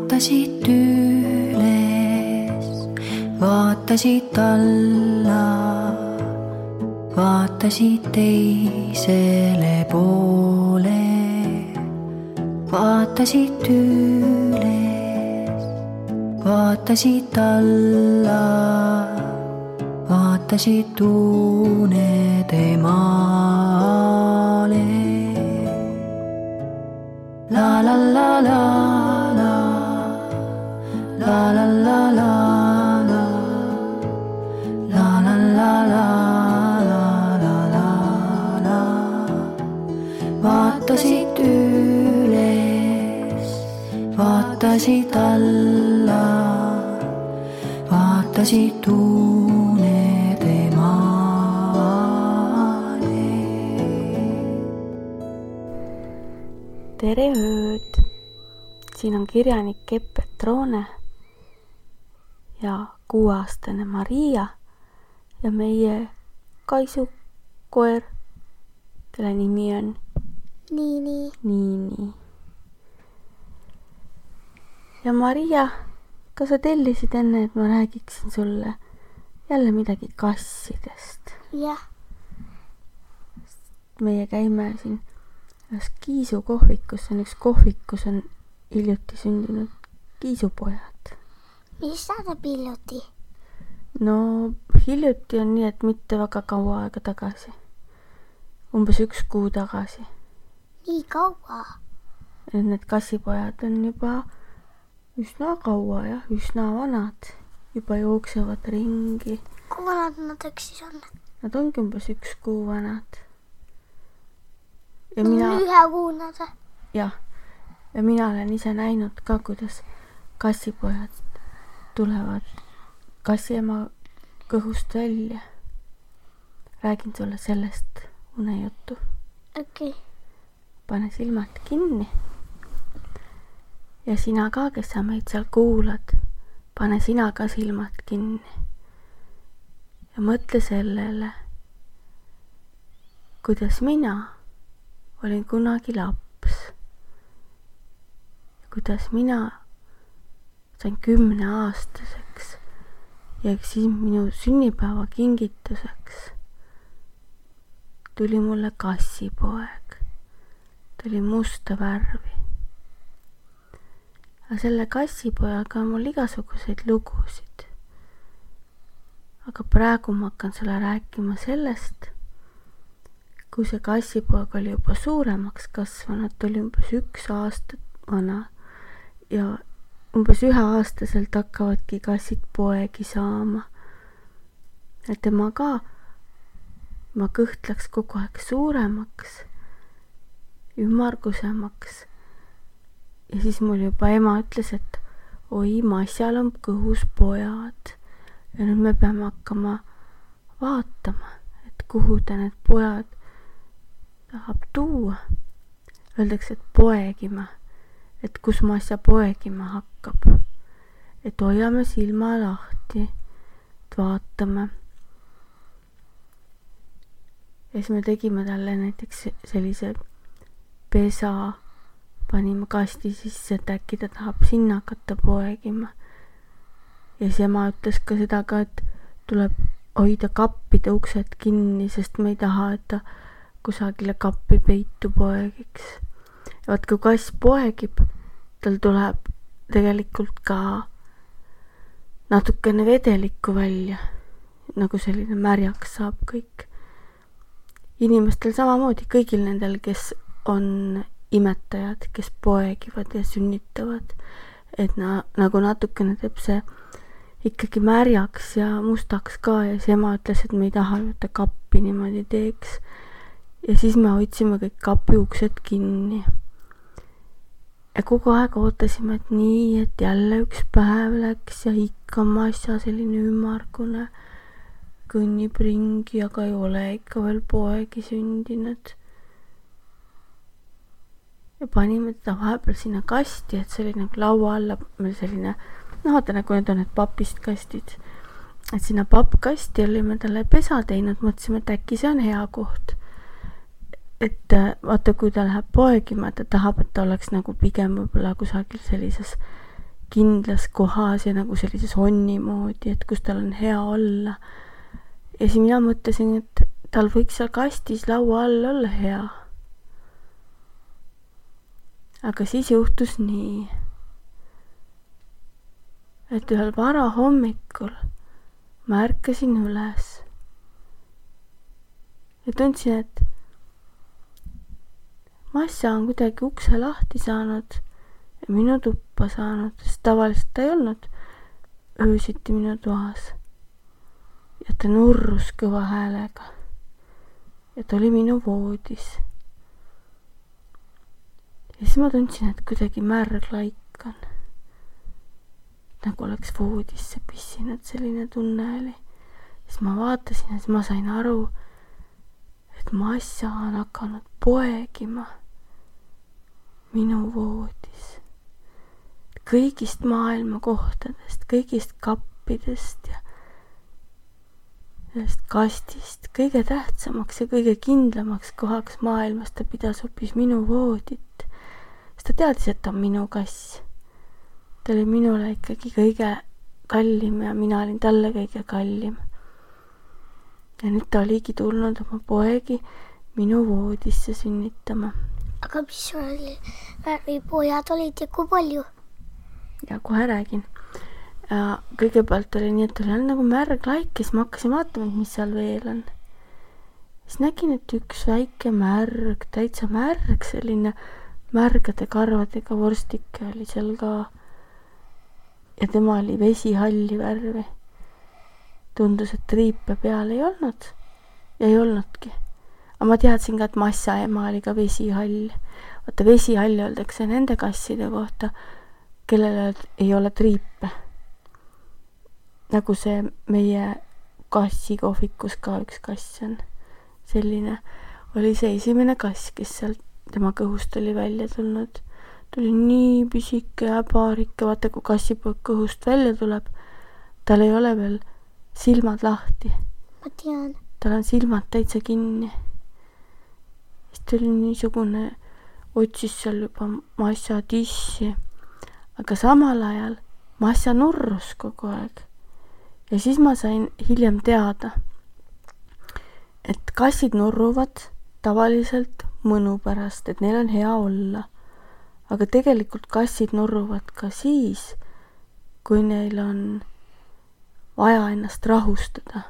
vaatasid üles, vaatasid alla, vaatasid teisele poole, vaatasid üles, vaatasid alla, vaatasid unede maale. La la la la vaatasid unede maale. tere ööd! siin on kirjanik Epp Petrone ja kuueaastane Maria ja meie kaisukoer, kelle nimi on nii, nii. Niini. ja Maria, kas sa tellisid enne, et ma räägiksin sulle jälle midagi kassidest? jah, meie käime siin ühes Kiisu kohvikus, see on üks kohvik, kus on hiljuti sündinud kiisupojad. mis tähendab hiljuti? no hiljuti on nii, et mitte väga kaua aega tagasi. umbes üks kuu tagasi. nii kaua? et need kassipojad on juba üsna kaua jah, üsna vanad, juba jooksevad ringi. kui vanad nad eks siis on? Nad ongi umbes üks kuu vanad. ja mina ühekuunad või? jah, ja mina olen ise näinud ka, kuidas kassipojad tulevad kassiema kõhust välja. räägin sulle sellest unejuttu. okei okay., pane silmad kinni. Ja sina ka, kes sa meid seal kuulad, pane sina ka silmad kinni. ja mõtle sellele, kuidas mina olin kunagi laps. kuidas mina sain kümneaastaseks ja siis minu sünnipäeva kingituseks tuli mulle kassipoeg. ta oli musta värvi. Aga selle kassipojaga on mul igasuguseid lugusid. aga praegu ma hakkan sulle rääkima sellest, kui see kassipoeg oli juba suuremaks kasvanud, ta oli umbes üks aastat vana ja umbes üheaastaselt hakkavadki kassid poegi saama. ja tema ka, ma kõht läks kogu aeg suuremaks, ümmargusemaks. Ja siis mul juba ema ütles, et oi, Massal on kõhus pojad ja nüüd me peame hakkama vaatama, et kuhu ta need pojad tahab tuua. Öeldakse, et poegima et kus Massa poegima hakkab. et hoiame silma lahti, et vaatame. ja siis me tegime talle näiteks sellise pesa, panime kasti sisse, et äkki ta tahab sinna hakata poegima. ja siis ema ütles ka seda ka, et tuleb hoida kappide uksed kinni, sest me ei taha, et ta kusagile kappi peitu poegiks vaat kui kass poegib, tal tuleb tegelikult ka natukene vedelikku välja, nagu selline märjaks saab kõik. inimestel samamoodi, kõigil nendel, kes on imetajad, kes poegivad ja sünnitavad, et na-, nagu natukene teeb see ikkagi märjaks ja mustaks ka ja siis ema ütles, et me ei taha et ta kappi niimoodi teeks. ja siis me hoidsime kõik kapi uksed kinni ja kogu aeg ootasime, et nii, et jälle üks päev läks ja ikka Massa selline ümmargune kõnnib ringi, aga ei ole ikka veel poegi sündinud. Ja panime teda vahepeal sinna kasti, et see oli nagu laua alla meil selline, noh, vaata nagu need on need papist kastid. et sinna pappkasti olime talle pesa teinud, mõtlesime, et äkki see on hea koht et äh, vaata, kui ta läheb poegima, ta tahab, et ta oleks nagu pigem võib-olla kusagil sellises kindlas kohas ja nagu sellises onni moodi, et kus tal on hea olla. ja siis mina mõtlesin, et tal võiks seal kastis laua all olla hea. Aga siis juhtus nii, et ühel varahommikul ma ärkasin üles ja tundsin, et Massa on kuidagi ukse lahti saanud ja minu tuppa saanud, sest tavaliselt ta ei olnud öösiti minu toas. ja ta nurrus kõva häälega. ja ta oli minu voodis. Ja siis ma tundsin, et kuidagi märg laik on. nagu oleks voodisse pissinud, selline tunne oli. siis ma vaatasin ja siis ma sain aru, et Massa on hakanud poegima minu voodis kõigist maailma kohtadest, kõigist kappidest ja sellest kastist kõige tähtsamaks ja kõige kindlamaks kohaks maailmas ta pidas hoopis minu voodit, ta teadis, et on minu kass. ta oli minule ikkagi kõige kallim ja mina olin talle kõige kallim. ja nüüd ta oligi tulnud oma poegi minu voodisse sünnitama. aga mis sul värvipojad olid ja kui palju? ja kohe räägin. kõigepealt oli nii, et oli all nagu märg laik ja siis ma hakkasin vaatama, et mis seal veel on. siis nägin, et üks väike märg, täitsa märg, selline märgade karvadega vorstike oli seal ka. ja tema oli vesihalli värvi. tundus, et triipe peal ei olnud ja ei olnudki. aga ma teadsin ka, et Massa ema oli ka vesihall. vaata, vesihall öeldakse nende kasside kohta kellel ei ole triipe. nagu see meie kassikohvikus ka üks kass on. selline oli see esimene kass, kes sealt tema kõhust oli välja tulnud. ta oli nii pisike häbarike, vaata kui kassipoeg kõhust välja tuleb, tal ei ole veel silmad lahti. ma tean. tal on silmad täitsa kinni. siis ta oli niisugune, otsis seal juba massa tissi aga samal ajal Massa nurrus kogu aeg. ja siis ma sain hiljem teada, et kassid nurruvad tavaliselt mõnu pärast, et neil on hea olla. aga tegelikult kassid nurruvad ka siis, kui neil on vaja ennast rahustada.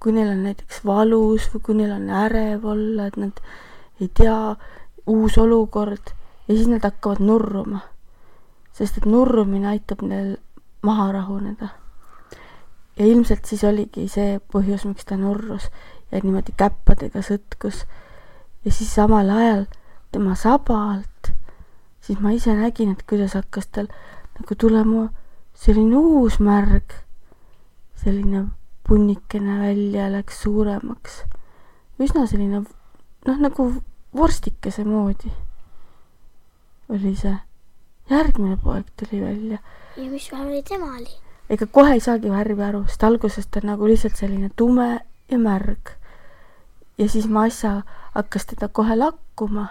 kui neil on näiteks valus või kui neil on ärev olla, et nad ei tea, uus olukord ja siis nad hakkavad nurruma sest et nurrumine aitab neil maha rahuneda. ja ilmselt siis oligi see põhjus, miks ta nurrus ja niimoodi käppadega sõtkus. Ja siis samal ajal tema saba alt, siis ma ise nägin, et kuidas hakkas tal nagu tulema selline uus märg, selline punnikene välja läks suuremaks. üsna selline noh, nagu vorstikese moodi oli see järgmine poeg tuli välja. ja mis värvi tema oli? ega kohe ei saagi värvi aru, sest alguses ta nagu lihtsalt selline tume ja märg. Ja siis Massa hakkas teda kohe lakkuma.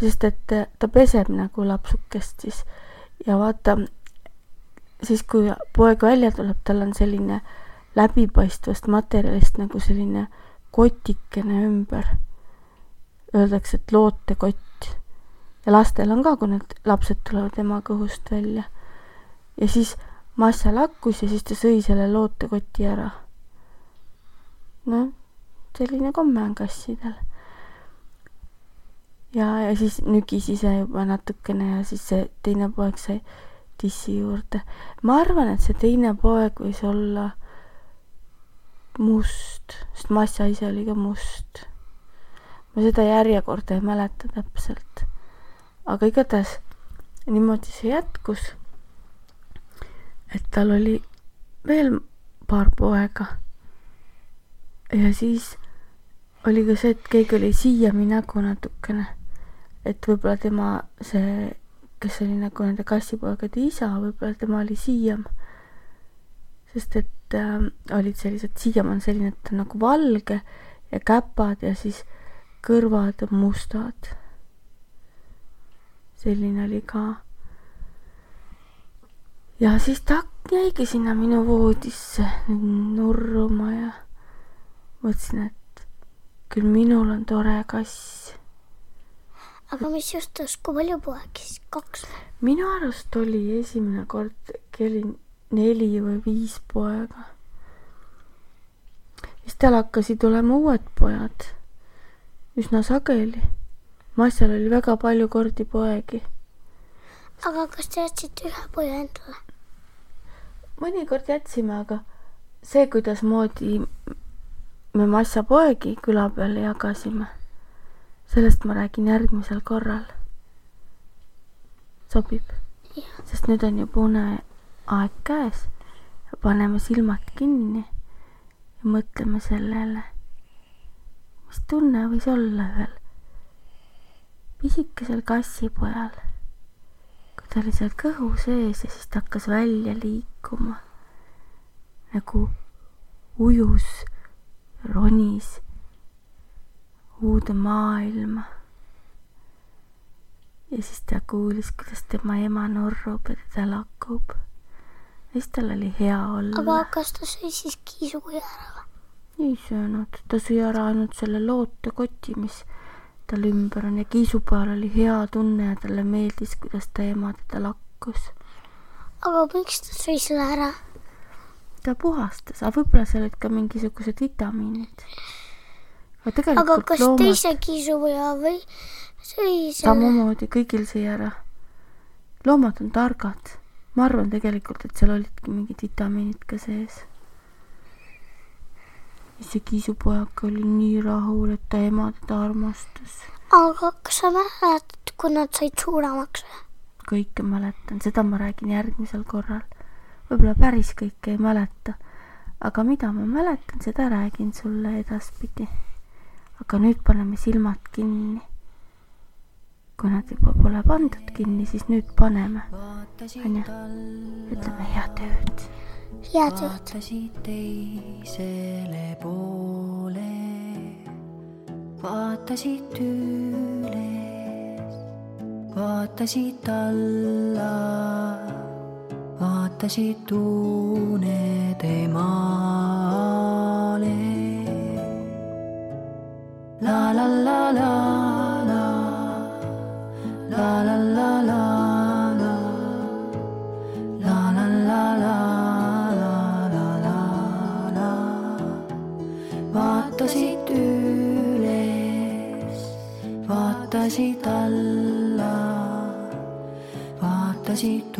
sest et ta peseb nagu lapsukest siis ja vaata, siis kui poeg välja tuleb, tal on selline läbipaistvast materjalist nagu selline kotikene ümber. Öeldakse, et lootekott ja lastel on ka, kui need lapsed tulevad ema kõhust välja. ja siis Massa lakkus ja siis ta sõi selle lootekoti ära. noh, selline komme on kassidel. ja, ja siis nügis ise juba natukene ja siis see teine poeg sai tissi juurde. ma arvan, et see teine poeg võis olla must, sest Massa ise oli ka must. ma seda järjekorda ei mäleta täpselt aga igatahes niimoodi see jätkus. et tal oli veel paar poega. ja siis oli ka see, et keegi oli siiami nägu natukene. et võib-olla tema see, kes oli nagu nende kassipoegade isa, võib-olla tema oli siiam. sest et äh, olid sellised, siiam on selline, et on nagu valge ja käpad ja siis kõrvad mustad selline oli ka. ja siis ta jäigi sinna minu voodisse nurruma ja mõtlesin, et küll minul on tore kass. aga mis juhtus, kui palju poegi siis, kaks? minu arust oli esimene kord keli neli või viis poega. siis tal hakkasid olema uued pojad üsna sageli. Massal oli väga palju kordi poegi. aga kas te jätsite ühe poja endale? mõnikord jätsime, aga see, kuidasmoodi me Massa poegi küla peale jagasime, sellest ma räägin järgmisel korral. sobib? sest nüüd on juba uneaeg käes paneme silmad kinni ja mõtleme sellele, mis tunne võis olla ühel pisikesel kassipojal, kui ta oli seal kõhu sees ja siis ta hakkas välja liikuma nagu ujus, ronis uude maailma. ja siis ta kuulis, kuidas tema ema nurrub ja teda lakub. ja siis tal oli hea olla aga. kas ta sõi siis kiisukuja ära? ei söönud, ta sõi ära ainult selle lootekoti, mis tal ümber on ja kiisupojal oli hea tunne ja talle meeldis, kuidas ta ema teda lakkus. aga miks ta sõi selle ära? Ta puhastas, aga võib-olla seal olid ka mingisugused vitamiinid. aga kas loomad teise kiisukuja või sõi selle? samamoodi kõigil sõi ära. loomad on targad. ma arvan tegelikult, et seal olidki mingid vitamiinid ka sees. see kiisupojake oli nii rahul, et ta ema teda armastas. aga kas sa mäletad, kui nad said suuremaks kõike mäletan, seda ma räägin järgmisel korral. Võib-olla päris kõike ei mäleta, aga mida ma mäletan, seda räägin sulle edaspidi. aga nüüd paneme silmad kinni. kui nad juba pole pandud kinni, siis nüüd paneme, onju. ütleme head ööd. head ööd. vaatasid teisele poole, vaatasid üles, vaatasid alla, vaatasid unede maale. la la la la la, la la la la la. La la la la la la la la vaatasid üles, vaatasid alla, vaatasid